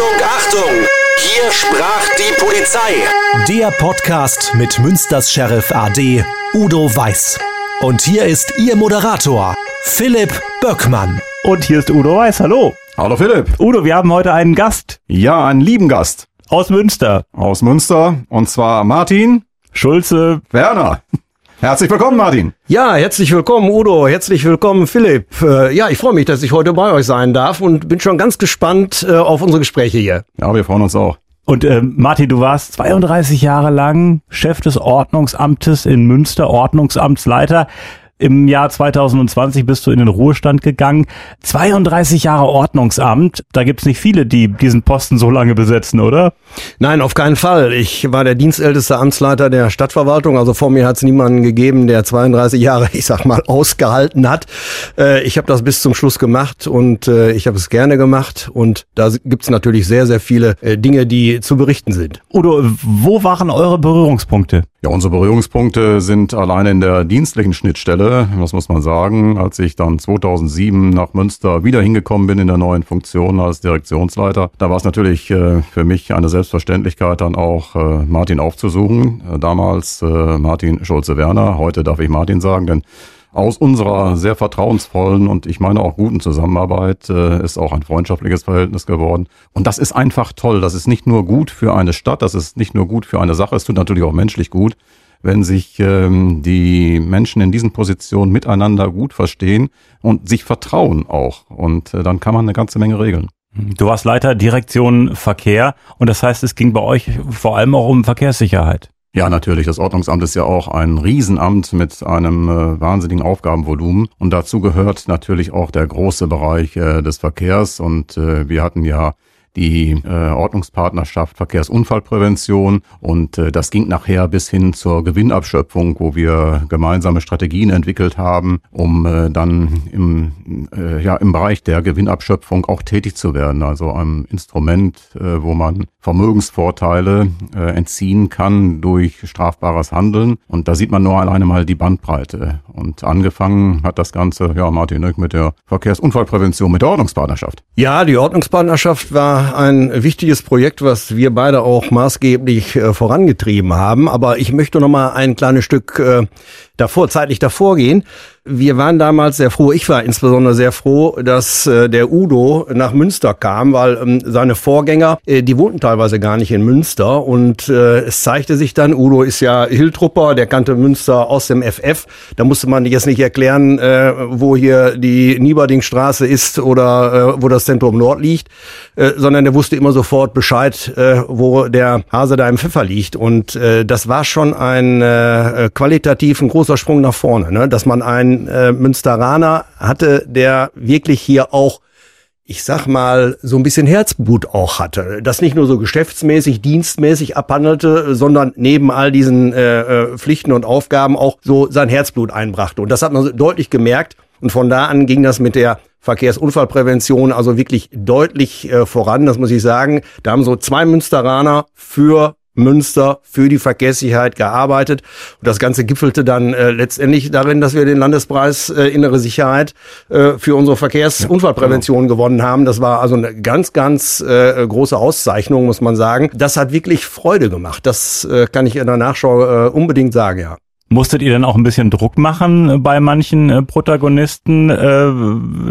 Achtung, Achtung! Hier sprach die Polizei. Der Podcast mit Münsters Sheriff AD Udo Weiß. Und hier ist Ihr Moderator, Philipp Böckmann. Und hier ist Udo Weiß. Hallo. Hallo Philipp. Udo, wir haben heute einen Gast. Ja, einen lieben Gast. Aus Münster. Aus Münster. Und zwar Martin Schulze Werner. Herzlich willkommen, Martin. Ja, herzlich willkommen, Udo. Herzlich willkommen, Philipp. Äh, ja, ich freue mich, dass ich heute bei euch sein darf und bin schon ganz gespannt äh, auf unsere Gespräche hier. Ja, wir freuen uns auch. Und äh, Martin, du warst 32 Jahre lang Chef des Ordnungsamtes in Münster, Ordnungsamtsleiter. Im Jahr 2020 bist du in den Ruhestand gegangen. 32 Jahre Ordnungsamt. Da gibt's nicht viele, die diesen Posten so lange besetzen, oder? Nein, auf keinen Fall. Ich war der dienstälteste Amtsleiter der Stadtverwaltung. Also vor mir hat es niemanden gegeben, der 32 Jahre, ich sag mal, ausgehalten hat. Äh, ich habe das bis zum Schluss gemacht und äh, ich habe es gerne gemacht. Und da gibt's natürlich sehr, sehr viele äh, Dinge, die zu berichten sind. Udo, wo waren eure Berührungspunkte? Ja, unsere Berührungspunkte sind alleine in der dienstlichen Schnittstelle. Was muss man sagen? Als ich dann 2007 nach Münster wieder hingekommen bin in der neuen Funktion als Direktionsleiter, da war es natürlich äh, für mich eine Selbstverständlichkeit, dann auch äh, Martin aufzusuchen. Äh, damals äh, Martin Schulze-Werner. Heute darf ich Martin sagen, denn aus unserer sehr vertrauensvollen und ich meine auch guten Zusammenarbeit äh, ist auch ein freundschaftliches Verhältnis geworden. Und das ist einfach toll. Das ist nicht nur gut für eine Stadt, das ist nicht nur gut für eine Sache, es tut natürlich auch menschlich gut, wenn sich ähm, die Menschen in diesen Positionen miteinander gut verstehen und sich vertrauen auch. Und äh, dann kann man eine ganze Menge regeln. Du warst Leiter Direktion Verkehr und das heißt, es ging bei euch vor allem auch um Verkehrssicherheit. Ja, natürlich. Das Ordnungsamt ist ja auch ein Riesenamt mit einem äh, wahnsinnigen Aufgabenvolumen. Und dazu gehört natürlich auch der große Bereich äh, des Verkehrs. Und äh, wir hatten ja die äh, Ordnungspartnerschaft Verkehrsunfallprävention und äh, das ging nachher bis hin zur Gewinnabschöpfung, wo wir gemeinsame Strategien entwickelt haben, um äh, dann im, äh, ja, im Bereich der Gewinnabschöpfung auch tätig zu werden. Also ein Instrument, äh, wo man Vermögensvorteile äh, entziehen kann durch strafbares Handeln. Und da sieht man nur alleine mal die Bandbreite. Und angefangen hat das Ganze, ja, Martin, mit der Verkehrsunfallprävention, mit der Ordnungspartnerschaft. Ja, die Ordnungspartnerschaft war ein wichtiges Projekt, was wir beide auch maßgeblich äh, vorangetrieben haben. Aber ich möchte noch mal ein kleines Stück äh, davor, zeitlich davor gehen. Wir waren damals sehr froh, ich war insbesondere sehr froh, dass äh, der Udo nach Münster kam, weil ähm, seine Vorgänger, äh, die wohnten teilweise gar nicht in Münster. Und äh, es zeigte sich dann, Udo ist ja Hiltrupper, der kannte Münster aus dem FF, da musste man jetzt nicht erklären, äh, wo hier die Nieberdingstraße ist oder äh, wo das Zentrum Nord liegt, äh, sondern der wusste immer sofort Bescheid, äh, wo der Hase da im Pfeffer liegt. Und äh, das war schon ein äh, qualitativ ein großer Sprung nach vorne, ne? dass man einen äh, Münsteraner hatte, der wirklich hier auch ich sag mal, so ein bisschen Herzblut auch hatte. Das nicht nur so geschäftsmäßig, dienstmäßig abhandelte, sondern neben all diesen äh, äh, Pflichten und Aufgaben auch so sein Herzblut einbrachte. Und das hat man deutlich gemerkt. Und von da an ging das mit der Verkehrsunfallprävention also wirklich deutlich äh, voran, das muss ich sagen. Da haben so zwei Münsteraner für Münster für die Verkehrssicherheit gearbeitet. Und das Ganze gipfelte dann äh, letztendlich darin, dass wir den Landespreis äh, Innere Sicherheit äh, für unsere Verkehrsunfallprävention genau. gewonnen haben. Das war also eine ganz, ganz äh, große Auszeichnung, muss man sagen. Das hat wirklich Freude gemacht. Das äh, kann ich in der Nachschau äh, unbedingt sagen, ja. Musstet ihr denn auch ein bisschen Druck machen bei manchen äh, Protagonisten äh,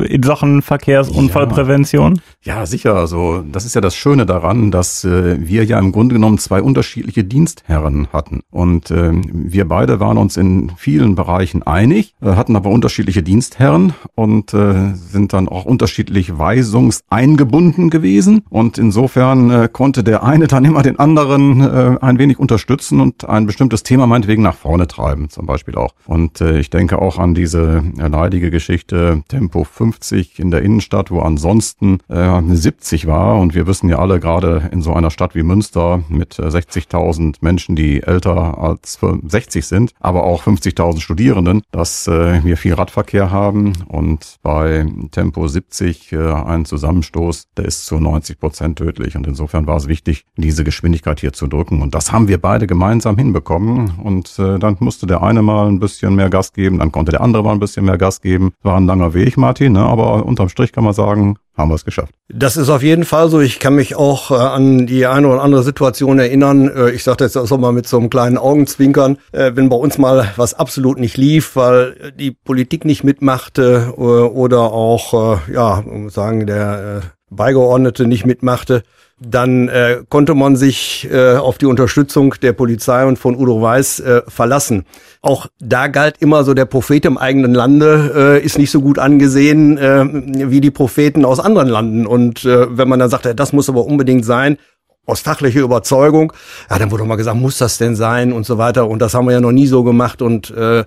in Sachen Verkehrsunfallprävention? Ja. ja, sicher. Also das ist ja das Schöne daran, dass äh, wir ja im Grunde genommen zwei unterschiedliche Dienstherren hatten. Und äh, wir beide waren uns in vielen Bereichen einig, äh, hatten aber unterschiedliche Dienstherren und äh, sind dann auch unterschiedlich weisungseingebunden gewesen. Und insofern äh, konnte der eine dann immer den anderen äh, ein wenig unterstützen und ein bestimmtes Thema meinetwegen nach vorne tragen betreiben zum Beispiel auch. Und äh, ich denke auch an diese leidige Geschichte Tempo 50 in der Innenstadt, wo ansonsten äh, 70 war. Und wir wissen ja alle, gerade in so einer Stadt wie Münster mit 60.000 Menschen, die älter als 60 sind, aber auch 50.000 Studierenden, dass äh, wir viel Radverkehr haben und bei Tempo 70 äh, ein Zusammenstoß, der ist zu 90 Prozent tödlich. Und insofern war es wichtig, diese Geschwindigkeit hier zu drücken. Und das haben wir beide gemeinsam hinbekommen. Und äh, dann musste musste der eine mal ein bisschen mehr Gas geben, dann konnte der andere mal ein bisschen mehr Gas geben. War ein langer Weg, Martin, ne? aber unterm Strich kann man sagen, haben wir es geschafft. Das ist auf jeden Fall so. Ich kann mich auch äh, an die eine oder andere Situation erinnern. Äh, ich sage das auch mal mit so einem kleinen Augenzwinkern, äh, wenn bei uns mal was absolut nicht lief, weil die Politik nicht mitmachte äh, oder auch, äh, ja, sagen, der äh, Beigeordnete nicht mitmachte, dann äh, konnte man sich äh, auf die Unterstützung der Polizei und von Udo Weiß äh, verlassen. Auch da galt immer so, der Prophet im eigenen Lande äh, ist nicht so gut angesehen äh, wie die Propheten aus anderen Landen. Und äh, wenn man dann sagt, ja, das muss aber unbedingt sein, aus fachlicher Überzeugung, ja, dann wurde mal gesagt, muss das denn sein und so weiter. Und das haben wir ja noch nie so gemacht. Und äh,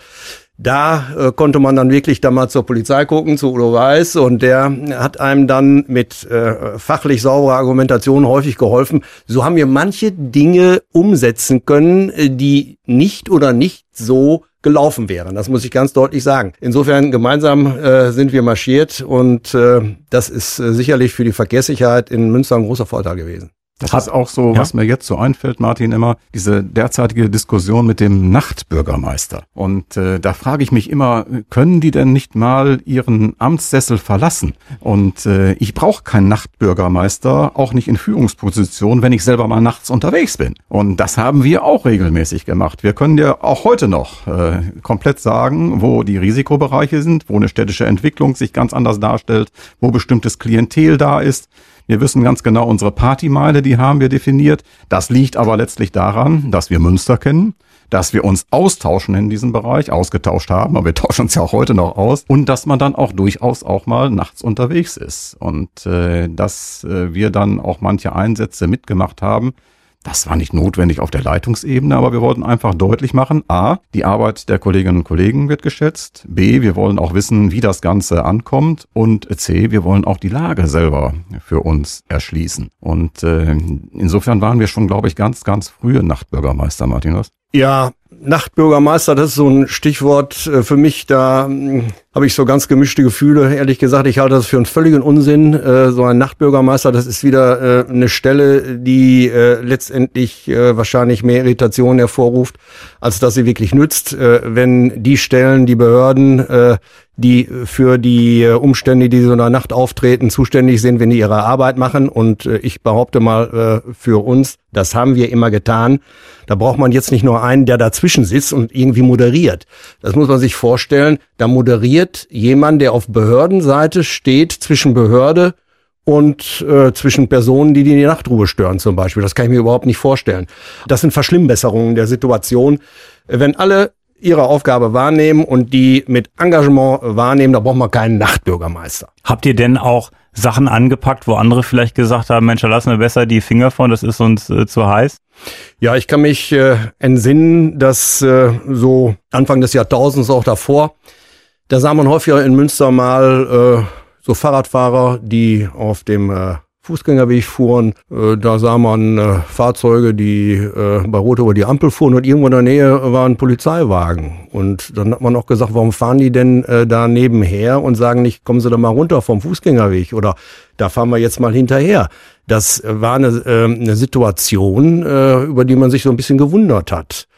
da äh, konnte man dann wirklich da mal zur Polizei gucken, zu Udo Weiß, und der hat einem dann mit äh, fachlich sauberer Argumentation häufig geholfen. So haben wir manche Dinge umsetzen können, äh, die nicht oder nicht so gelaufen wären. Das muss ich ganz deutlich sagen. Insofern gemeinsam äh, sind wir marschiert und äh, das ist äh, sicherlich für die Verkehrssicherheit in Münster ein großer Vorteil gewesen. Das ist auch so, ja. was mir jetzt so einfällt, Martin, immer diese derzeitige Diskussion mit dem Nachtbürgermeister. Und äh, da frage ich mich immer, können die denn nicht mal ihren Amtssessel verlassen? Und äh, ich brauche keinen Nachtbürgermeister, auch nicht in Führungsposition, wenn ich selber mal nachts unterwegs bin. Und das haben wir auch regelmäßig gemacht. Wir können ja auch heute noch äh, komplett sagen, wo die Risikobereiche sind, wo eine städtische Entwicklung sich ganz anders darstellt, wo bestimmtes Klientel da ist. Wir wissen ganz genau, unsere Partymeile, die haben wir definiert. Das liegt aber letztlich daran, dass wir Münster kennen, dass wir uns austauschen in diesem Bereich, ausgetauscht haben, aber wir tauschen uns ja auch heute noch aus und dass man dann auch durchaus auch mal nachts unterwegs ist und äh, dass äh, wir dann auch manche Einsätze mitgemacht haben, das war nicht notwendig auf der Leitungsebene, aber wir wollten einfach deutlich machen, a, die Arbeit der Kolleginnen und Kollegen wird geschätzt, b, wir wollen auch wissen, wie das Ganze ankommt und c, wir wollen auch die Lage selber für uns erschließen. Und äh, insofern waren wir schon, glaube ich, ganz, ganz frühe Nachtbürgermeister, Martin, was? Ja, Nachtbürgermeister, das ist so ein Stichwort äh, für mich, da hm, habe ich so ganz gemischte Gefühle. Ehrlich gesagt, ich halte das für einen völligen Unsinn. Äh, so ein Nachtbürgermeister, das ist wieder äh, eine Stelle, die letztendlich wahrscheinlich mehr Irritation hervorruft, als dass sie wirklich nützt. Wenn die Stellen, die Behörden, die für die Umstände, die so in der Nacht auftreten, zuständig sind, wenn die ihre Arbeit machen. Und ich behaupte mal für uns, das haben wir immer getan. Da braucht man jetzt nicht nur einen, der dazwischen sitzt und irgendwie moderiert. Das muss man sich vorstellen. Da moderiert jemand, der auf Behördenseite steht, zwischen Behörde und äh, zwischen Personen, die die Nachtruhe stören zum Beispiel. Das kann ich mir überhaupt nicht vorstellen. Das sind Verschlimmbesserungen der Situation. Wenn alle ihre Aufgabe wahrnehmen und die mit Engagement wahrnehmen, da braucht man keinen Nachtbürgermeister. Habt ihr denn auch Sachen angepackt, wo andere vielleicht gesagt haben, Mensch, lassen wir besser die Finger von, das ist uns äh, zu heiß? Ja, ich kann mich äh, entsinnen, dass äh, so Anfang des Jahrtausends auch davor, da sah man häufiger in Münster mal äh, so Fahrradfahrer, die auf dem äh, Fußgängerweg fuhren. Äh, da sah man äh, Fahrzeuge, die äh, bei Rot über die Ampel fuhren und irgendwo in der Nähe war ein Polizeiwagen. Und dann hat man auch gesagt, warum fahren die denn äh, da nebenher und sagen nicht, kommen Sie da mal runter vom Fußgängerweg oder da fahren wir jetzt mal hinterher. Das war eine, äh, eine Situation, äh, über die man sich so ein bisschen gewundert hat.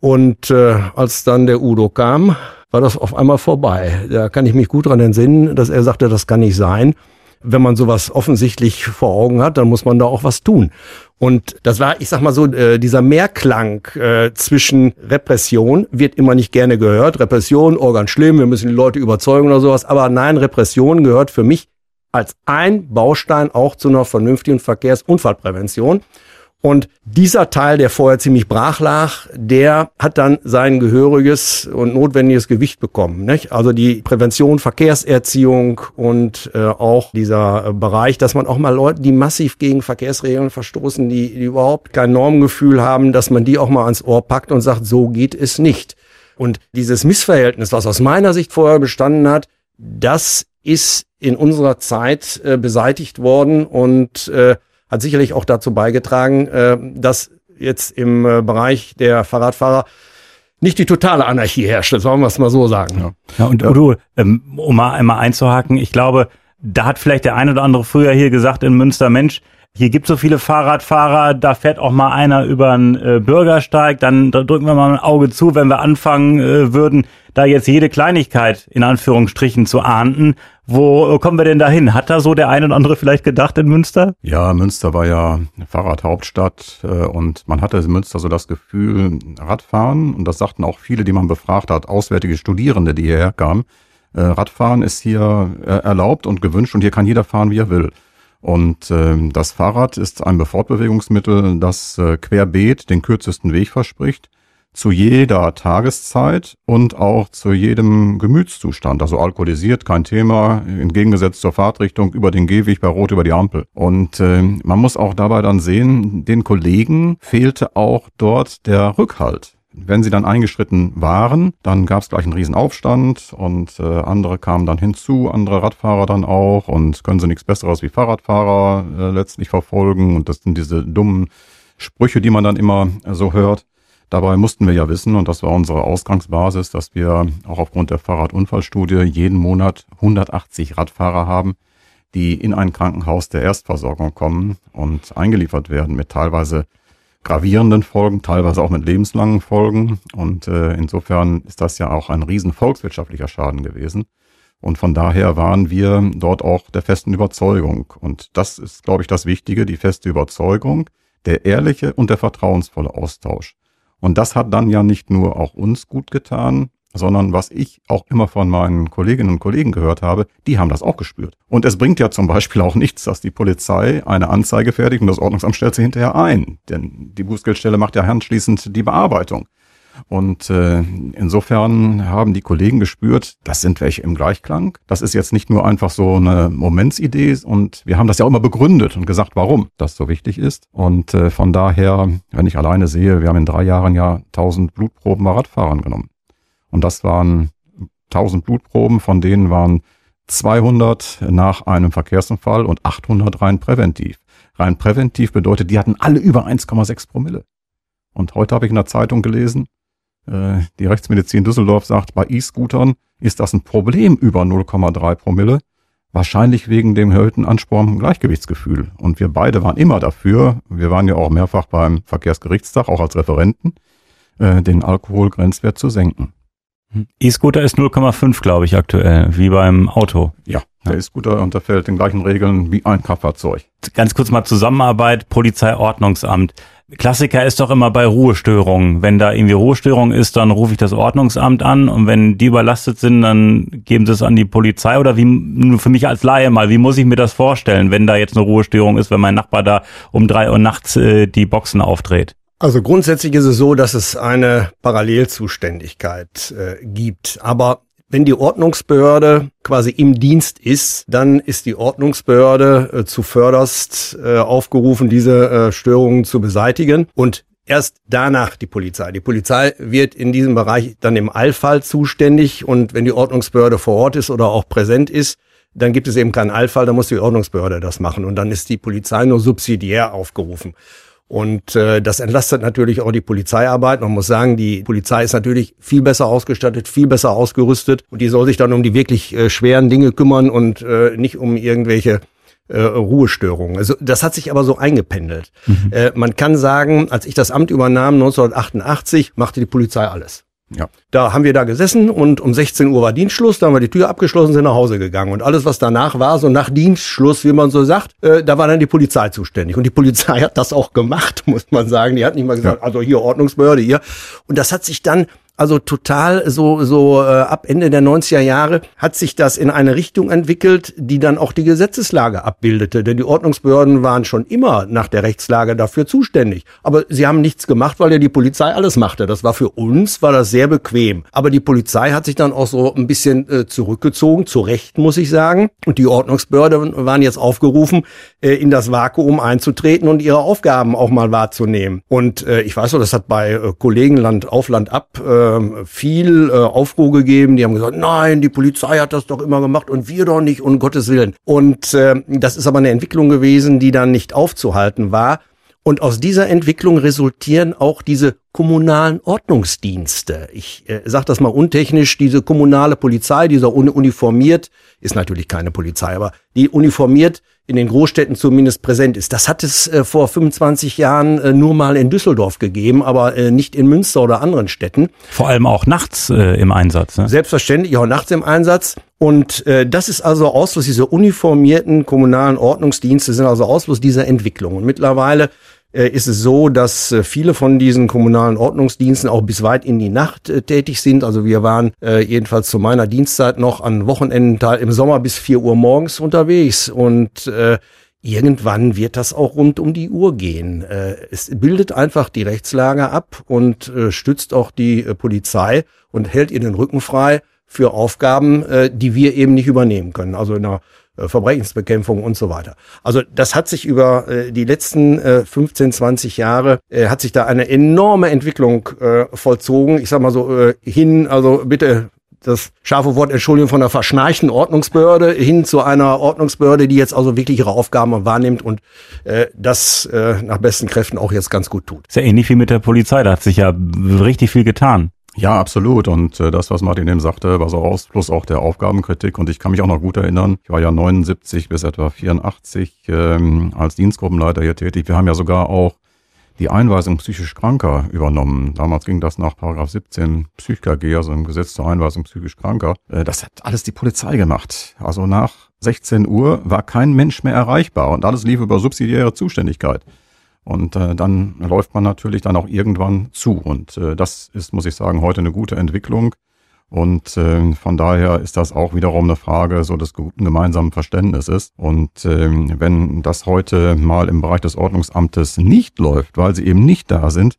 Und äh, als dann der Udo kam, war das auf einmal vorbei. Da kann ich mich gut dran entsinnen, dass er sagte, das kann nicht sein wenn man sowas offensichtlich vor Augen hat, dann muss man da auch was tun. Und das war, ich sag mal so, äh, dieser Mehrklang äh, zwischen Repression wird immer nicht gerne gehört. Repression, oh ganz schlimm, wir müssen die Leute überzeugen oder sowas. Aber nein, Repression gehört für mich als ein Baustein auch zu einer vernünftigen Verkehrsunfallprävention. Und dieser Teil, der vorher ziemlich brach lag, der hat dann sein gehöriges und notwendiges Gewicht bekommen. Nicht? Also die Prävention, Verkehrserziehung und äh, auch dieser Bereich, dass man auch mal Leute, die massiv gegen Verkehrsregeln verstoßen, die, die überhaupt kein Normgefühl haben, dass man die auch mal ans Ohr packt und sagt, so geht es nicht. Und dieses Missverhältnis, was aus meiner Sicht vorher bestanden hat, das ist in unserer Zeit äh, beseitigt worden und äh, hat sicherlich auch dazu beigetragen, äh, dass jetzt im äh, Bereich der Fahrradfahrer nicht die totale Anarchie herrscht, sollen wir es mal so sagen. Ja, ja und Udo, ähm, um mal einmal einzuhaken, ich glaube, da hat vielleicht der ein oder andere früher hier gesagt in Münster, Mensch, hier gibt so viele Fahrradfahrer, da fährt auch mal einer über einen äh, Bürgersteig, dann da drücken wir mal ein Auge zu, wenn wir anfangen äh, würden, da jetzt jede Kleinigkeit in Anführungsstrichen zu ahnden. Wo äh, kommen wir denn dahin? Hat da so der eine oder andere vielleicht gedacht in Münster? Ja, Münster war ja Fahrradhauptstadt äh, und man hatte in Münster so das Gefühl, Radfahren, und das sagten auch viele, die man befragt hat, auswärtige Studierende, die hierher kamen, äh, Radfahren ist hier äh, erlaubt und gewünscht und hier kann jeder fahren, wie er will. Und äh, das Fahrrad ist ein Befortbewegungsmittel, das äh, querbeet den kürzesten Weg verspricht, zu jeder Tageszeit und auch zu jedem Gemütszustand. Also alkoholisiert, kein Thema, entgegengesetzt zur Fahrtrichtung über den Gehweg bei Rot über die Ampel. Und äh, man muss auch dabei dann sehen, den Kollegen fehlte auch dort der Rückhalt. Wenn sie dann eingeschritten waren, dann gab es gleich einen Riesenaufstand und äh, andere kamen dann hinzu, andere Radfahrer dann auch und können sie nichts Besseres wie Fahrradfahrer äh, letztlich verfolgen und das sind diese dummen Sprüche, die man dann immer äh, so hört. Dabei mussten wir ja wissen, und das war unsere Ausgangsbasis, dass wir auch aufgrund der Fahrradunfallstudie jeden Monat 180 Radfahrer haben, die in ein Krankenhaus der Erstversorgung kommen und eingeliefert werden mit teilweise gravierenden Folgen, teilweise auch mit lebenslangen Folgen. Und äh, insofern ist das ja auch ein riesen volkswirtschaftlicher Schaden gewesen. Und von daher waren wir dort auch der festen Überzeugung. Und das ist, glaube ich, das Wichtige, die feste Überzeugung, der ehrliche und der vertrauensvolle Austausch. Und das hat dann ja nicht nur auch uns gut getan, sondern was ich auch immer von meinen Kolleginnen und Kollegen gehört habe, die haben das auch gespürt. Und es bringt ja zum Beispiel auch nichts, dass die Polizei eine Anzeige fertigt und das Ordnungsamt stellt sie hinterher ein. Denn die Bußgeldstelle macht ja anschließend die Bearbeitung. Und äh, insofern haben die Kollegen gespürt, das sind welche im Gleichklang. Das ist jetzt nicht nur einfach so eine Momentsidee und wir haben das ja auch immer begründet und gesagt, warum das so wichtig ist. Und äh, von daher, wenn ich alleine sehe, wir haben in drei Jahren ja 1000 Blutproben bei Radfahrern genommen. Und das waren 1000 Blutproben, von denen waren 200 nach einem Verkehrsunfall und 800 rein präventiv. Rein präventiv bedeutet, die hatten alle über 1,6 Promille. Und heute habe ich in der Zeitung gelesen, äh, die Rechtsmedizin Düsseldorf sagt, bei E-Scootern ist das ein Problem über 0,3 Promille. Wahrscheinlich wegen dem erhöhten Ansporn im Gleichgewichtsgefühl. Und wir beide waren immer dafür, wir waren ja auch mehrfach beim Verkehrsgerichtstag, auch als Referenten, äh, den Alkoholgrenzwert zu senken. E-Scooter ist 0,5, glaube ich, aktuell, wie beim Auto. Ja, der E-Scooter unterfällt den gleichen Regeln wie ein Kraftfahrzeug. Ganz kurz mal Zusammenarbeit, Polizeiordnungsamt. Klassiker ist doch immer bei Ruhestörungen. Wenn da irgendwie Ruhestörung ist, dann rufe ich das Ordnungsamt an und wenn die überlastet sind, dann geben sie es an die Polizei oder wie, nur für mich als Laie mal, wie muss ich mir das vorstellen, wenn da jetzt eine Ruhestörung ist, wenn mein Nachbar da um drei Uhr nachts äh, die Boxen aufdreht? Also grundsätzlich ist es so, dass es eine Parallelzuständigkeit äh, gibt. Aber wenn die Ordnungsbehörde quasi im Dienst ist, dann ist die Ordnungsbehörde äh, zuvörderst äh, aufgerufen, diese äh, Störungen zu beseitigen. Und erst danach die Polizei. Die Polizei wird in diesem Bereich dann im Allfall zuständig und wenn die Ordnungsbehörde vor Ort ist oder auch präsent ist, dann gibt es eben keinen Allfall, dann muss die Ordnungsbehörde das machen und dann ist die Polizei nur subsidiär aufgerufen. Und äh, das entlastet natürlich auch die Polizeiarbeit. Man muss sagen, die Polizei ist natürlich viel besser ausgestattet, viel besser ausgerüstet und die soll sich dann um die wirklich äh, schweren Dinge kümmern und äh, nicht um irgendwelche äh, Ruhestörungen. Also das hat sich aber so eingependelt. Mhm. Äh, man kann sagen, als ich das Amt übernahm 1988, machte die Polizei alles. Ja. Da haben wir da gesessen und um 16 Uhr war Dienstschluss, da haben wir die Tür abgeschlossen, sind nach Hause gegangen. Und alles, was danach war, so nach Dienstschluss, wie man so sagt, äh, da war dann die Polizei zuständig. Und die Polizei hat das auch gemacht, muss man sagen. Die hat nicht mal gesagt, ja. also hier Ordnungsbehörde, hier. Und das hat sich dann also total so so äh, ab Ende der 90er Jahre hat sich das in eine Richtung entwickelt, die dann auch die Gesetzeslage abbildete, denn die Ordnungsbehörden waren schon immer nach der Rechtslage dafür zuständig, aber sie haben nichts gemacht, weil ja die Polizei alles machte. Das war für uns war das sehr bequem, aber die Polizei hat sich dann auch so ein bisschen äh, zurückgezogen, zu Recht muss ich sagen, und die Ordnungsbehörden waren jetzt aufgerufen, äh, in das Vakuum einzutreten und ihre Aufgaben auch mal wahrzunehmen. Und äh, ich weiß so, das hat bei äh, Kollegen Land auf Land ab äh, äh, viel äh, Aufruhr gegeben. Die haben gesagt, nein, die Polizei hat das doch immer gemacht und wir doch nicht, um Gottes Willen. Und äh, das ist aber eine Entwicklung gewesen, die dann nicht aufzuhalten war. Und aus dieser Entwicklung resultieren auch diese kommunalen Ordnungsdienste. Ich äh, sage das mal untechnisch, diese kommunale Polizei, dieser uniformiert, ist natürlich keine Polizei, aber die uniformiert in den Großstädten zumindest präsent ist. Das hat es äh, vor 25 Jahren äh, nur mal in Düsseldorf gegeben, aber äh, nicht in Münster oder anderen Städten. Vor allem auch nachts äh, im Einsatz. Ne? Selbstverständlich auch nachts im Einsatz. Und äh, das ist also Ausfluss, diese uniformierten kommunalen Ordnungsdienste sind also Ausfluss dieser Entwicklung. Und mittlerweile ist es so, dass äh, viele von diesen kommunalen Ordnungsdiensten auch bis weit in die Nacht äh, tätig sind. Also wir waren jedenfalls zu meiner Dienstzeit noch an Wochenenden im Sommer bis vier Uhr morgens unterwegs und irgendwann wird das auch rund um die Uhr gehen. es bildet einfach die Rechtslage ab und stützt auch die Polizei und hält ihr den Rücken frei für Aufgaben, die wir eben nicht übernehmen können. Also in äh, Verbrechensbekämpfung und so weiter. Also das hat sich über äh, die letzten äh, 15, 20 Jahre, äh, hat sich da eine enorme Entwicklung äh, vollzogen. Ich sag mal so äh, hin, also bitte das scharfe Wort Entschuldigung von einer verschnarchten Ordnungsbehörde hin zu einer Ordnungsbehörde, die jetzt also wirklich ihre Aufgaben wahrnimmt und äh, das äh, nach besten Kräften auch jetzt ganz gut tut. Sehr ähnlich wie mit der Polizei, da hat sich ja richtig viel getan. Ja, absolut. Und äh, das, was Martin eben sagte, war so Ausfluss auch der Aufgabenkritik. Und ich kann mich auch noch gut erinnern, ich war ja 79 bis etwa 84 ähm, als Dienstgruppenleiter hier tätig. Wir haben ja sogar auch die Einweisung psychisch Kranker übernommen. Damals ging das nach Paragraph 17 PsychKG, also im Gesetz zur Einweisung psychisch Kranker. Äh, das hat alles die Polizei gemacht. Also nach 16 Uhr war kein Mensch mehr erreichbar und alles lief über subsidiäre Zuständigkeit. Und äh, dann läuft man natürlich dann auch irgendwann zu. Und äh, das ist, muss ich sagen, heute eine gute Entwicklung. Und äh, von daher ist das auch wiederum eine Frage so des guten gemeinsamen Verständnisses. Und äh, wenn das heute mal im Bereich des Ordnungsamtes nicht läuft, weil sie eben nicht da sind,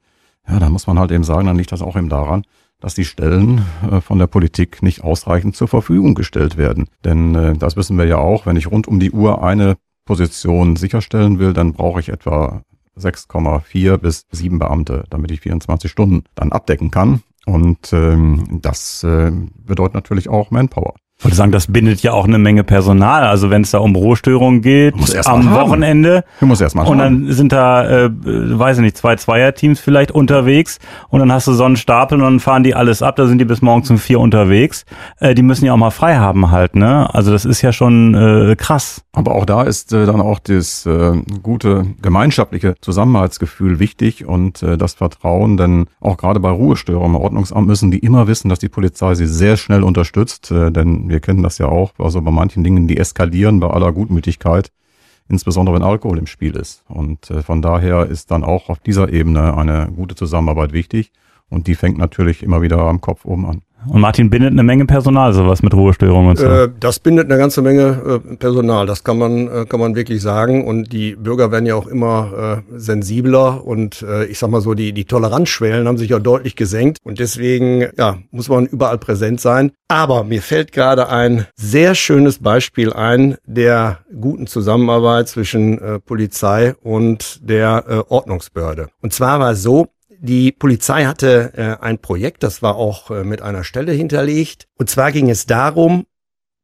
ja, dann muss man halt eben sagen, dann liegt das auch eben daran, dass die Stellen äh, von der Politik nicht ausreichend zur Verfügung gestellt werden. Denn äh, das wissen wir ja auch, wenn ich rund um die Uhr eine Position sicherstellen will, dann brauche ich etwa 6,4 bis 7 Beamte, damit ich 24 Stunden dann abdecken kann. Und ähm, das äh, bedeutet natürlich auch Manpower. Ich wollte sagen, das bindet ja auch eine Menge Personal. Also wenn es da um Rohstörungen geht, am haben. Wochenende. Du musst erst mal Und dann sind da, äh, weiß ich nicht, zwei Zweierteams vielleicht unterwegs. Und dann hast du so einen Stapel und dann fahren die alles ab. Da sind die bis morgens um vier unterwegs. Äh, die müssen ja auch mal frei haben halt, ne? Also das ist ja schon äh, krass. Aber auch da ist äh, dann auch das äh, gute gemeinschaftliche Zusammenhaltsgefühl wichtig und äh, das Vertrauen, denn auch gerade bei Ruhestörungen im Ordnungsamt müssen die immer wissen, dass die Polizei sie sehr schnell unterstützt, äh, denn wir kennen das ja auch, also bei manchen Dingen, die eskalieren bei aller Gutmütigkeit, insbesondere wenn Alkohol im Spiel ist. Und äh, von daher ist dann auch auf dieser Ebene eine gute Zusammenarbeit wichtig. Und die fängt natürlich immer wieder am Kopf oben an. Und Martin bindet eine Menge Personal, sowas mit Ruhestörungen und so. Äh, das bindet eine ganze Menge äh, Personal, das kann man, äh, kann man wirklich sagen. Und die Bürger werden ja auch immer sensibler und ich sag mal so, die, die Toleranzschwellen haben sich ja deutlich gesenkt. Und deswegen ja, muss man überall präsent sein. Aber mir fällt gerade ein sehr schönes Beispiel ein der guten Zusammenarbeit zwischen Polizei und der Ordnungsbehörde. Und zwar war es so, die Polizei hatte äh, ein Projekt, das war auch äh, mit einer Stelle hinterlegt. Und zwar ging es darum,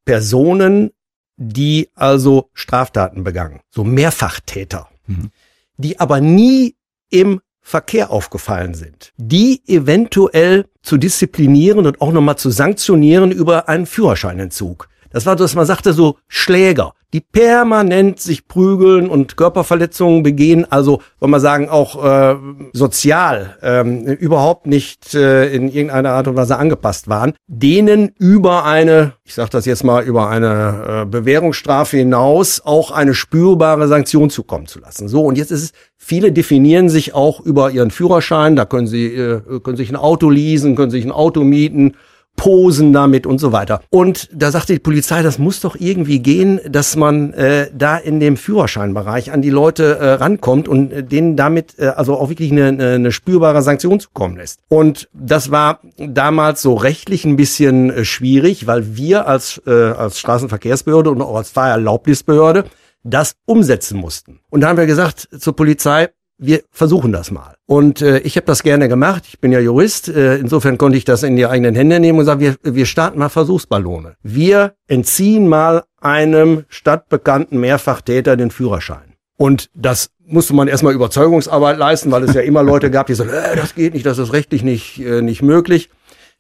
Personen, die also Straftaten begangen, so Mehrfachtäter, mhm. die aber nie im Verkehr aufgefallen sind, die eventuell zu disziplinieren und auch nochmal zu sanktionieren über einen Führerscheinentzug. Das war, dass man sagte, so Schläger, die permanent sich prügeln und Körperverletzungen begehen, also wollen wir sagen auch äh, sozial ähm, überhaupt nicht äh, in irgendeiner Art und Weise angepasst waren, denen über eine, ich sage das jetzt mal, über eine äh, Bewährungsstrafe hinaus auch eine spürbare Sanktion zukommen zu lassen. So, und jetzt ist es, viele definieren sich auch über ihren Führerschein, da können sie äh, können sich ein Auto leasen, können sich ein Auto mieten posen damit und so weiter. Und da sagte die Polizei, das muss doch irgendwie gehen, dass man äh, da in dem Führerscheinbereich an die Leute äh, rankommt und äh, denen damit äh, also auch wirklich eine, eine spürbare Sanktion zukommen lässt. Und das war damals so rechtlich ein bisschen äh, schwierig, weil wir als, äh, als Straßenverkehrsbehörde und auch als Fahrerlaubnisbehörde das umsetzen mussten. Und da haben wir gesagt zur Polizei, wir versuchen das mal. Und äh, ich habe das gerne gemacht. Ich bin ja Jurist. Äh, insofern konnte ich das in die eigenen Hände nehmen und sagen, wir, wir starten mal Versuchsballone. Wir entziehen mal einem stadtbekannten Mehrfachtäter den Führerschein. Und das musste man erstmal Überzeugungsarbeit leisten, weil es ja immer Leute gab, die sagen, äh, das geht nicht, das ist rechtlich nicht, äh, nicht möglich.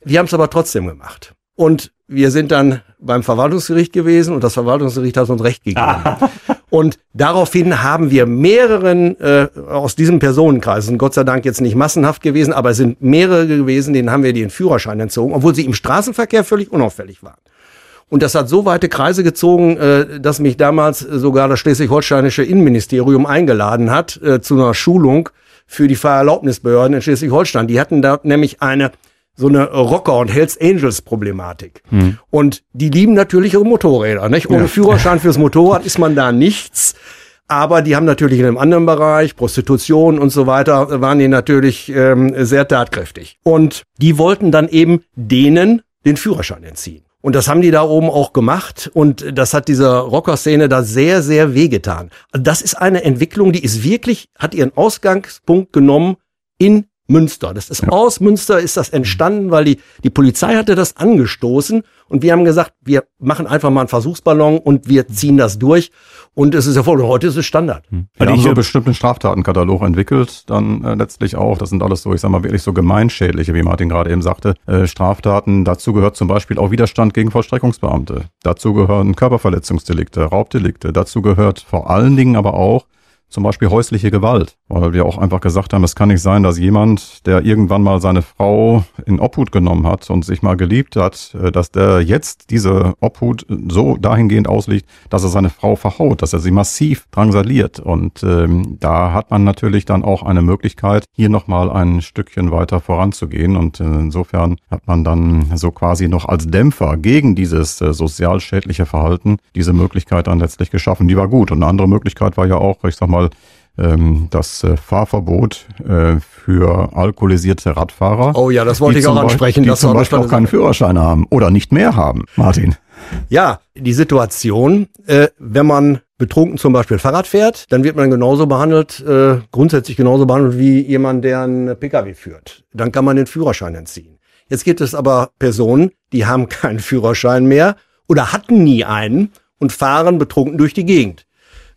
Wir haben es aber trotzdem gemacht. Und wir sind dann beim Verwaltungsgericht gewesen und das Verwaltungsgericht hat uns Recht gegeben. und daraufhin haben wir mehreren äh, aus diesem Personenkreis, sind Gott sei Dank jetzt nicht massenhaft gewesen, aber es sind mehrere gewesen, denen haben wir den Führerschein entzogen, obwohl sie im Straßenverkehr völlig unauffällig waren. Und das hat so weite Kreise gezogen, äh, dass mich damals sogar das schleswig-holsteinische Innenministerium eingeladen hat äh, zu einer Schulung für die Fahrerlaubnisbehörden in Schleswig-Holstein. Die hatten dort nämlich eine so eine Rocker- und Hells Angels-Problematik. Hm. Und die lieben natürlich ihre Motorräder. Nicht? Ohne ja. Führerschein fürs Motorrad ist man da nichts. Aber die haben natürlich in einem anderen Bereich, Prostitution und so weiter, waren die natürlich ähm, sehr tatkräftig. Und die wollten dann eben denen den Führerschein entziehen. Und das haben die da oben auch gemacht und das hat dieser Rocker-Szene da sehr, sehr wehgetan. Das ist eine Entwicklung, die ist wirklich, hat ihren Ausgangspunkt genommen in Münster. Das ist ja. aus Münster ist das entstanden, weil die, die Polizei hatte das angestoßen und wir haben gesagt, wir machen einfach mal einen Versuchsballon und wir ziehen das durch. Und es ist Erfolg. Und heute ist es Standard. Hm. Wir haben so bestimmten Straftatenkatalog entwickelt, dann äh, letztlich auch. Das sind alles so, ich sag mal, wirklich so gemeinschädliche, wie Martin gerade eben sagte, äh, Straftaten. Dazu gehört zum Beispiel auch Widerstand gegen Vollstreckungsbeamte. Dazu gehören Körperverletzungsdelikte, Raubdelikte. Dazu gehört vor allen Dingen aber auch zum Beispiel häusliche Gewalt, weil wir auch einfach gesagt haben, es kann nicht sein, dass jemand, der irgendwann mal seine Frau in Obhut genommen hat und sich mal geliebt hat, äh, dass der jetzt diese Obhut so dahingehend auslegt, dass er seine Frau verhaut, dass er sie massiv drangsaliert. Und ähm, da hat man natürlich dann auch eine Möglichkeit, hier nochmal ein Stückchen weiter voranzugehen. Und äh, insofern hat man dann so quasi noch als Dämpfer gegen dieses äh, sozial schädliche Verhalten diese Möglichkeit dann letztlich geschaffen. Die war gut. Und eine andere Möglichkeit war ja auch, ich sag mal, mal ähm, das äh, Fahrverbot äh, für alkoholisierte Radfahrer. Oh ja, das wollte ich auch ansprechen. Die zum Beispiel auch keinen Führerschein haben oder nicht mehr haben, Martin. Ja, die Situation, äh, wenn man betrunken zum Beispiel Fahrrad fährt, dann wird man genauso behandelt, grundsätzlich genauso behandelt wie jemand, der einen Pkw führt. Dann kann man den Führerschein entziehen. Jetzt gibt es aber Personen, die haben keinen Führerschein mehr oder hatten nie einen und fahren betrunken durch die Gegend.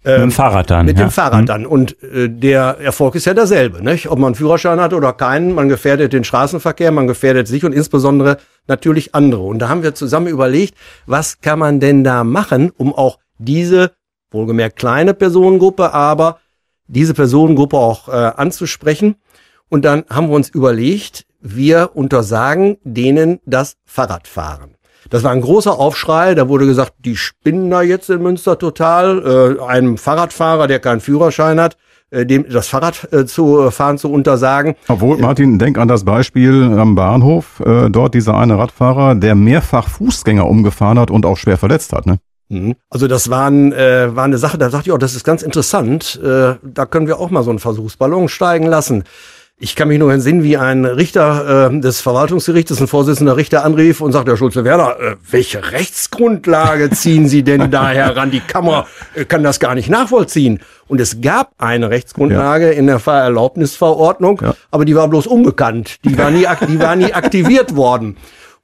Ähm, mit dem Fahrrad dann. Mit ja. dem Fahrrad mhm. dann. Und äh, der Erfolg ist ja derselbe. Nicht? Ob man einen Führerschein hat oder keinen, man gefährdet den Straßenverkehr, man gefährdet sich und insbesondere natürlich andere. Und da haben wir zusammen überlegt, was kann man denn da machen, um auch diese, wohlgemerkt kleine Personengruppe, aber diese Personengruppe auch äh, anzusprechen. Und dann haben wir uns überlegt, wir untersagen denen das Fahrradfahren. Das war ein großer Aufschrei. Da wurde gesagt, die spinnen da jetzt in Münster total. Äh, einem Fahrradfahrer, der keinen Führerschein hat, äh, dem das Fahrrad äh, zu äh, fahren zu untersagen. Obwohl, Martin, denk an das Beispiel am Bahnhof. Äh, dort dieser eine Radfahrer, der mehrfach Fußgänger umgefahren hat und auch schwer verletzt hat. Ne? Mhm. Also das waren, äh, war eine Sache, da dachte ich auch, das ist ganz interessant. Äh, da können wir auch mal so einen Versuchsballon steigen lassen. Ich kann mich nur entsinnen, wie ein Richter äh, des Verwaltungsgerichtes, ein Vorsitzender Richter anrief und sagte, Herr Schulze-Werner, äh, welche Rechtsgrundlage ziehen Sie denn da heran? Die Kammer äh, kann das gar nicht nachvollziehen. Und es gab eine Rechtsgrundlage ja. in der Fahrerlaubnisverordnung, ja. aber die war bloß unbekannt. Die war nie, die war nie aktiviert worden.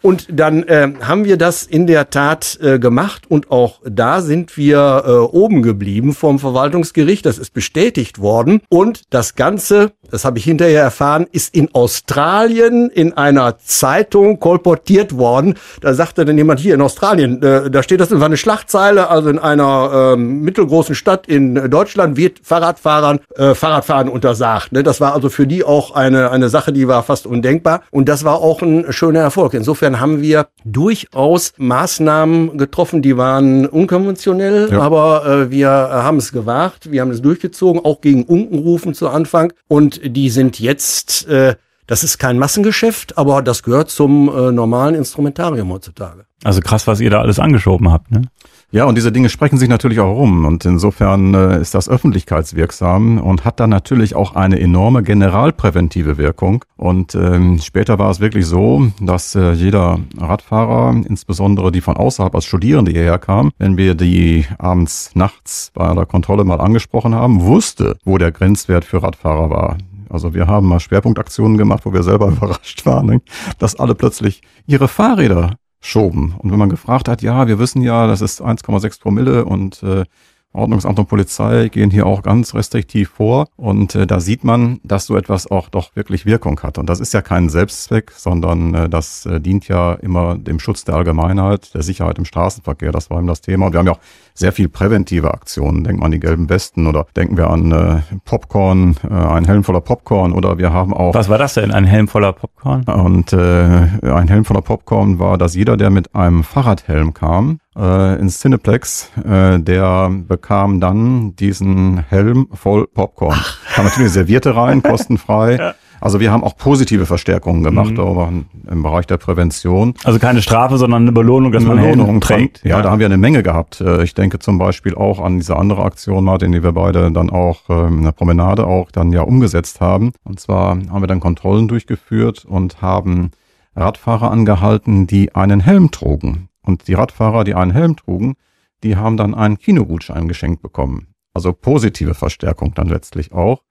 Und dann äh, haben wir das in der Tat äh, gemacht und auch da sind wir äh, oben geblieben vom Verwaltungsgericht. Das ist bestätigt worden. Und das Ganze, das habe ich hinterher erfahren, ist in Australien in einer Zeitung kolportiert worden. Da sagte dann jemand hier in Australien, äh, da steht das in eine Schlachtzeile, also in einer äh, mittelgroßen Stadt in Deutschland wird Fahrradfahrern äh, Fahrradfahren untersagt. Ne? Das war also für die auch eine, eine Sache, die war fast undenkbar. Und das war auch ein schöner Erfolg. Insofern insofern haben wir durchaus Maßnahmen getroffen, die waren unkonventionell, ja. aber äh, wir haben es gewagt, wir haben es durchgezogen, auch gegen Unkenrufen zu Anfang und die sind jetzt äh, das ist kein Massengeschäft, aber das gehört zum äh, normalen Instrumentarium heutzutage. Also krass, was ihr da alles angeschoben habt, ne? Ja, und diese Dinge sprechen sich natürlich auch rum. Und insofern äh, ist das öffentlichkeitswirksam und hat dann natürlich auch eine enorme generalpräventive Wirkung. Und ähm, später war es wirklich so, dass äh, jeder Radfahrer, insbesondere die von außerhalb als Studierende hierher kamen, wenn wir die abends, nachts bei der Kontrolle mal angesprochen haben, wusste, wo der Grenzwert für Radfahrer war. Also wir haben mal Schwerpunktaktionen gemacht, wo wir selber überrascht waren, dass alle plötzlich ihre Fahrräder schoben. Und wenn man gefragt hat, ja, wir wissen ja, das ist 1,6 Promille und äh, Ordnungsamt und Polizei gehen hier auch ganz restriktiv vor und äh, da sieht man, dass so etwas auch doch wirklich Wirkung hat. Und das ist ja kein Selbstzweck, sondern äh, das äh, dient ja immer dem Schutz der Allgemeinheit, der Sicherheit im Straßenverkehr. Das war eben das Thema. Und wir haben ja auch sehr viel präventive Aktionen. Denken wir an die gelben Westen oder denken wir an äh, Popcorn, äh, ein Helm voller Popcorn oder wir haben auch. Was war das denn, ein Helm voller Popcorn? Und äh, ein Helm voller Popcorn war, dass jeder, der mit einem Fahrradhelm kam, äh, ins Cineplex, äh, der bekam dann diesen Helm voll Popcorn. Kam natürlich Servierte rein, kostenfrei. ja. Also wir haben auch positive Verstärkungen gemacht mhm. im Bereich der Prävention. Also keine Strafe, sondern eine Belohnung, dass eine man Belohnung trägt. Ja, ja, da haben wir eine Menge gehabt. Äh, ich denke zum Beispiel auch an diese andere Aktion, Martin, die wir beide dann auch ähm, in der Promenade auch dann ja umgesetzt haben. Und zwar haben wir dann Kontrollen durchgeführt und haben Radfahrer angehalten, die einen Helm trugen. Und die Radfahrer, die einen Helm trugen, die haben dann einen Kinogutschein geschenkt bekommen. Also positive Verstärkung dann letztlich auch.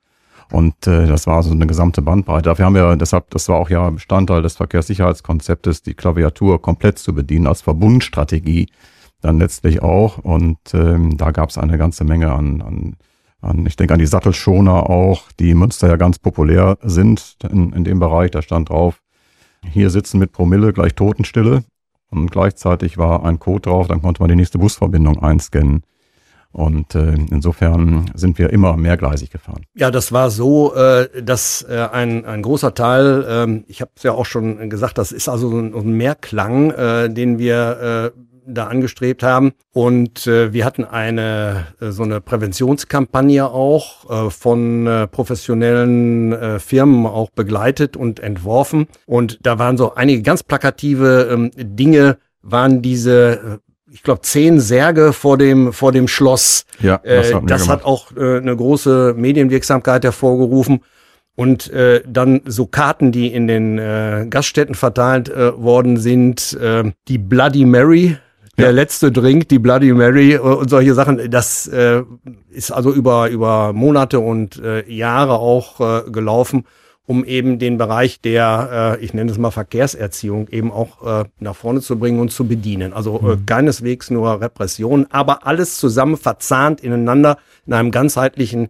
Und äh, das war so eine gesamte Bandbreite. Dafür haben wir, deshalb, das war auch ja Bestandteil des Verkehrssicherheitskonzeptes, die Klaviatur komplett zu bedienen als Verbundstrategie dann letztlich auch. Und ähm, da gab es eine ganze Menge an, an, an, ich denke an die Sattelschoner auch, die in Münster ja ganz populär sind in, in dem Bereich. Da stand drauf, hier sitzen mit Promille gleich Totenstille. Und gleichzeitig war ein Code drauf, dann konnte man die nächste Busverbindung einscannen. Und äh, insofern sind wir immer mehrgleisig gefahren. Ja, das war so, äh, dass äh, ein, ein großer Teil, äh, ich habe es ja auch schon gesagt, das ist also ein, ein Mehrklang, äh, den wir äh, da angestrebt haben. Und äh, wir hatten eine äh, so eine Präventionskampagne auch äh, von äh, professionellen äh, Firmen auch begleitet und entworfen. Und da waren so einige ganz plakative ähm, Dinge, waren diese äh, ich glaube, zehn Särge vor dem, vor dem Schloss. Ja, das, äh, das hat auch äh, eine große Medienwirksamkeit hervorgerufen. Und äh, dann so Karten, die in den äh, Gaststätten verteilt äh, worden sind, äh, die Bloody Mary, der letzte Drink, die Bloody Mary äh, und solche Sachen. Das äh, ist also über, über Monate und äh, Jahre auch äh, gelaufen um eben den Bereich der, äh, ich nenne es mal Verkehrserziehung, eben auch äh, nach vorne zu bringen und zu bedienen. Also äh, mhm. keineswegs nur Repression, aber alles zusammen verzahnt ineinander in einem ganzheitlichen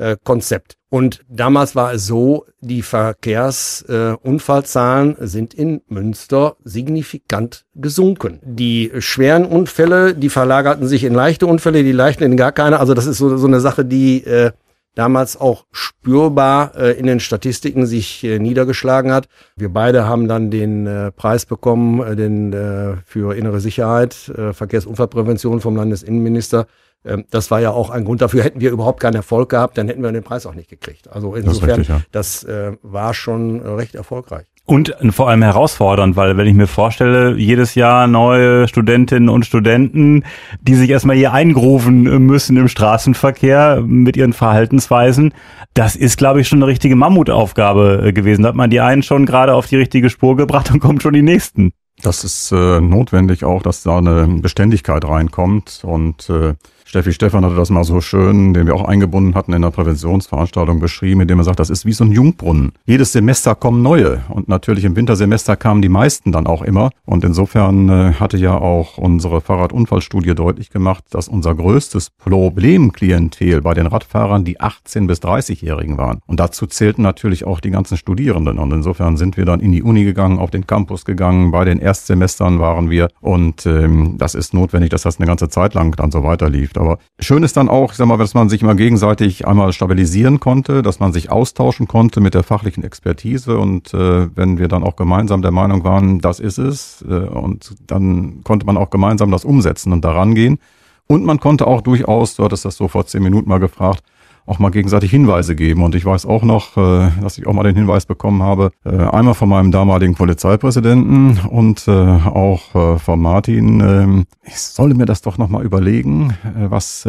äh, Konzept. Und damals war es so, die Verkehrsunfallzahlen sind in Münster signifikant gesunken. Die schweren Unfälle, die verlagerten sich in leichte Unfälle, die leichten in gar keine. Also das ist so, so eine Sache, die äh, damals auch spürbar äh, in den Statistiken sich äh, niedergeschlagen hat. Wir beide haben dann den äh, Preis bekommen, äh, den äh, für innere Sicherheit, äh, Verkehrsunfallprävention vom Landesinnenminister. Ähm, das war ja auch ein Grund dafür. Hätten wir überhaupt keinen Erfolg gehabt, dann hätten wir den Preis auch nicht gekriegt. Also insofern, das, richtig, ja. das äh, war schon recht erfolgreich. Und vor allem herausfordernd, weil wenn ich mir vorstelle, jedes Jahr neue Studentinnen und Studenten, die sich erstmal hier eingrufen müssen im Straßenverkehr mit ihren Verhaltensweisen, das ist, glaube ich, schon eine richtige Mammutaufgabe äh, gewesen. Da hat man die einen schon gerade auf die richtige Spur gebracht und kommt schon die nächsten. Das ist äh, notwendig auch, dass da eine Beständigkeit reinkommt und äh, Steffi Stefan hatte das mal so schön, den wir auch eingebunden hatten in der Präventionsveranstaltung beschrieben, indem er sagt, das ist wie so ein Jungbrunnen. Jedes Semester kommen neue. Und natürlich im Wintersemester kamen die meisten dann auch immer. Und insofern äh, hatte ja auch unsere Fahrradunfallstudie deutlich gemacht, dass unser größtes Problemklientel bei den Radfahrern die 18 bis 30-Jährigen waren. Und dazu zählten natürlich auch die ganzen Studierenden. Und insofern sind wir dann in die Uni gegangen, auf den Campus gegangen, bei den Erstsemestern waren wir. Und ähm, das ist notwendig, dass das eine ganze Zeit lang dann so weiterlief. Aber schön ist dann auch, ich sag mal, dass man sich immer gegenseitig einmal stabilisieren konnte, dass man sich austauschen konnte mit der fachlichen Expertise und äh, wenn wir dann auch gemeinsam der Meinung waren, das ist es, äh, und dann konnte man auch gemeinsam das umsetzen und daran gehen. Und man konnte auch durchaus, du hattest das so vor zehn Minuten mal gefragt, auch mal gegenseitig Hinweise geben. Und ich weiß auch noch, äh, dass ich auch mal den Hinweis bekommen habe, äh, einmal von meinem damaligen Polizeipräsidenten und äh, auch von Martin, äh, ich solle mir das doch nochmal überlegen, was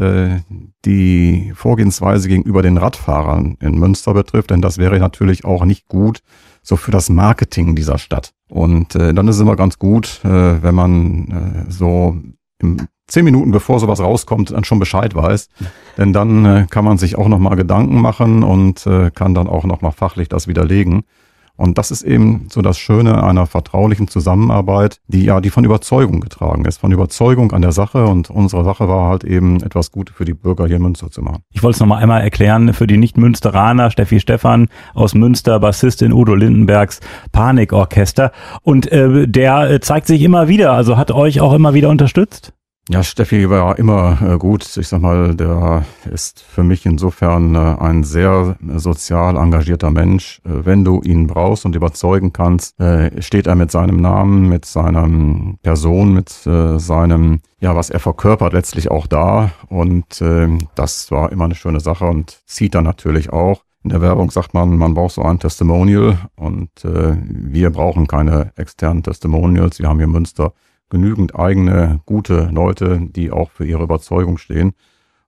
die Vorgehensweise gegenüber den Radfahrern in Münster betrifft, denn das wäre natürlich auch nicht gut so für das Marketing dieser Stadt. Und dann ist es immer ganz gut, wenn man so im zehn Minuten bevor sowas rauskommt, dann schon Bescheid weiß. Denn dann äh, kann man sich auch nochmal Gedanken machen und äh, kann dann auch nochmal fachlich das widerlegen. Und das ist eben so das Schöne einer vertraulichen Zusammenarbeit, die ja, die von Überzeugung getragen ist, von Überzeugung an der Sache. Und unsere Sache war halt eben etwas Gutes für die Bürger hier in Münster zu machen. Ich wollte es nochmal einmal erklären für die Nicht-Münsteraner, Steffi Stephan aus Münster, Bassistin Udo Lindenbergs Panikorchester. Und äh, der äh, zeigt sich immer wieder, also hat euch auch immer wieder unterstützt? Ja, Steffi war immer äh, gut. Ich sag mal, der ist für mich insofern äh, ein sehr sozial engagierter Mensch. Äh, wenn du ihn brauchst und überzeugen kannst, äh, steht er mit seinem Namen, mit seiner Person, mit äh, seinem, ja, was er verkörpert, letztlich auch da. Und äh, das war immer eine schöne Sache und zieht dann natürlich auch. In der Werbung sagt man, man braucht so ein Testimonial und äh, wir brauchen keine externen Testimonials. Wir haben hier Münster genügend eigene, gute Leute, die auch für ihre Überzeugung stehen.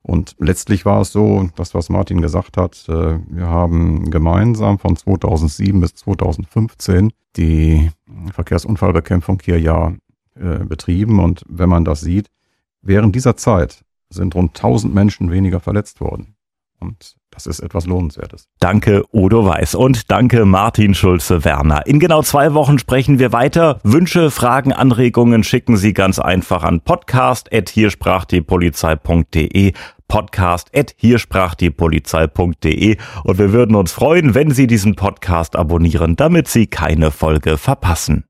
Und letztlich war es so, das, was Martin gesagt hat, äh, wir haben gemeinsam von 2007 bis 2015 die Verkehrsunfallbekämpfung hier ja äh, betrieben. Und wenn man das sieht, während dieser Zeit sind rund 1000 Menschen weniger verletzt worden. Und das ist etwas Lohnenswertes. Danke, Udo Weiß. Und danke, Martin Schulze-Werner. In genau zwei Wochen sprechen wir weiter. Wünsche, Fragen, Anregungen schicken Sie ganz einfach an podcast.hiersprachdiepolizei.de podcast.hiersprachdiepolizei.de und wir würden uns freuen, wenn Sie diesen Podcast abonnieren, damit Sie keine Folge verpassen.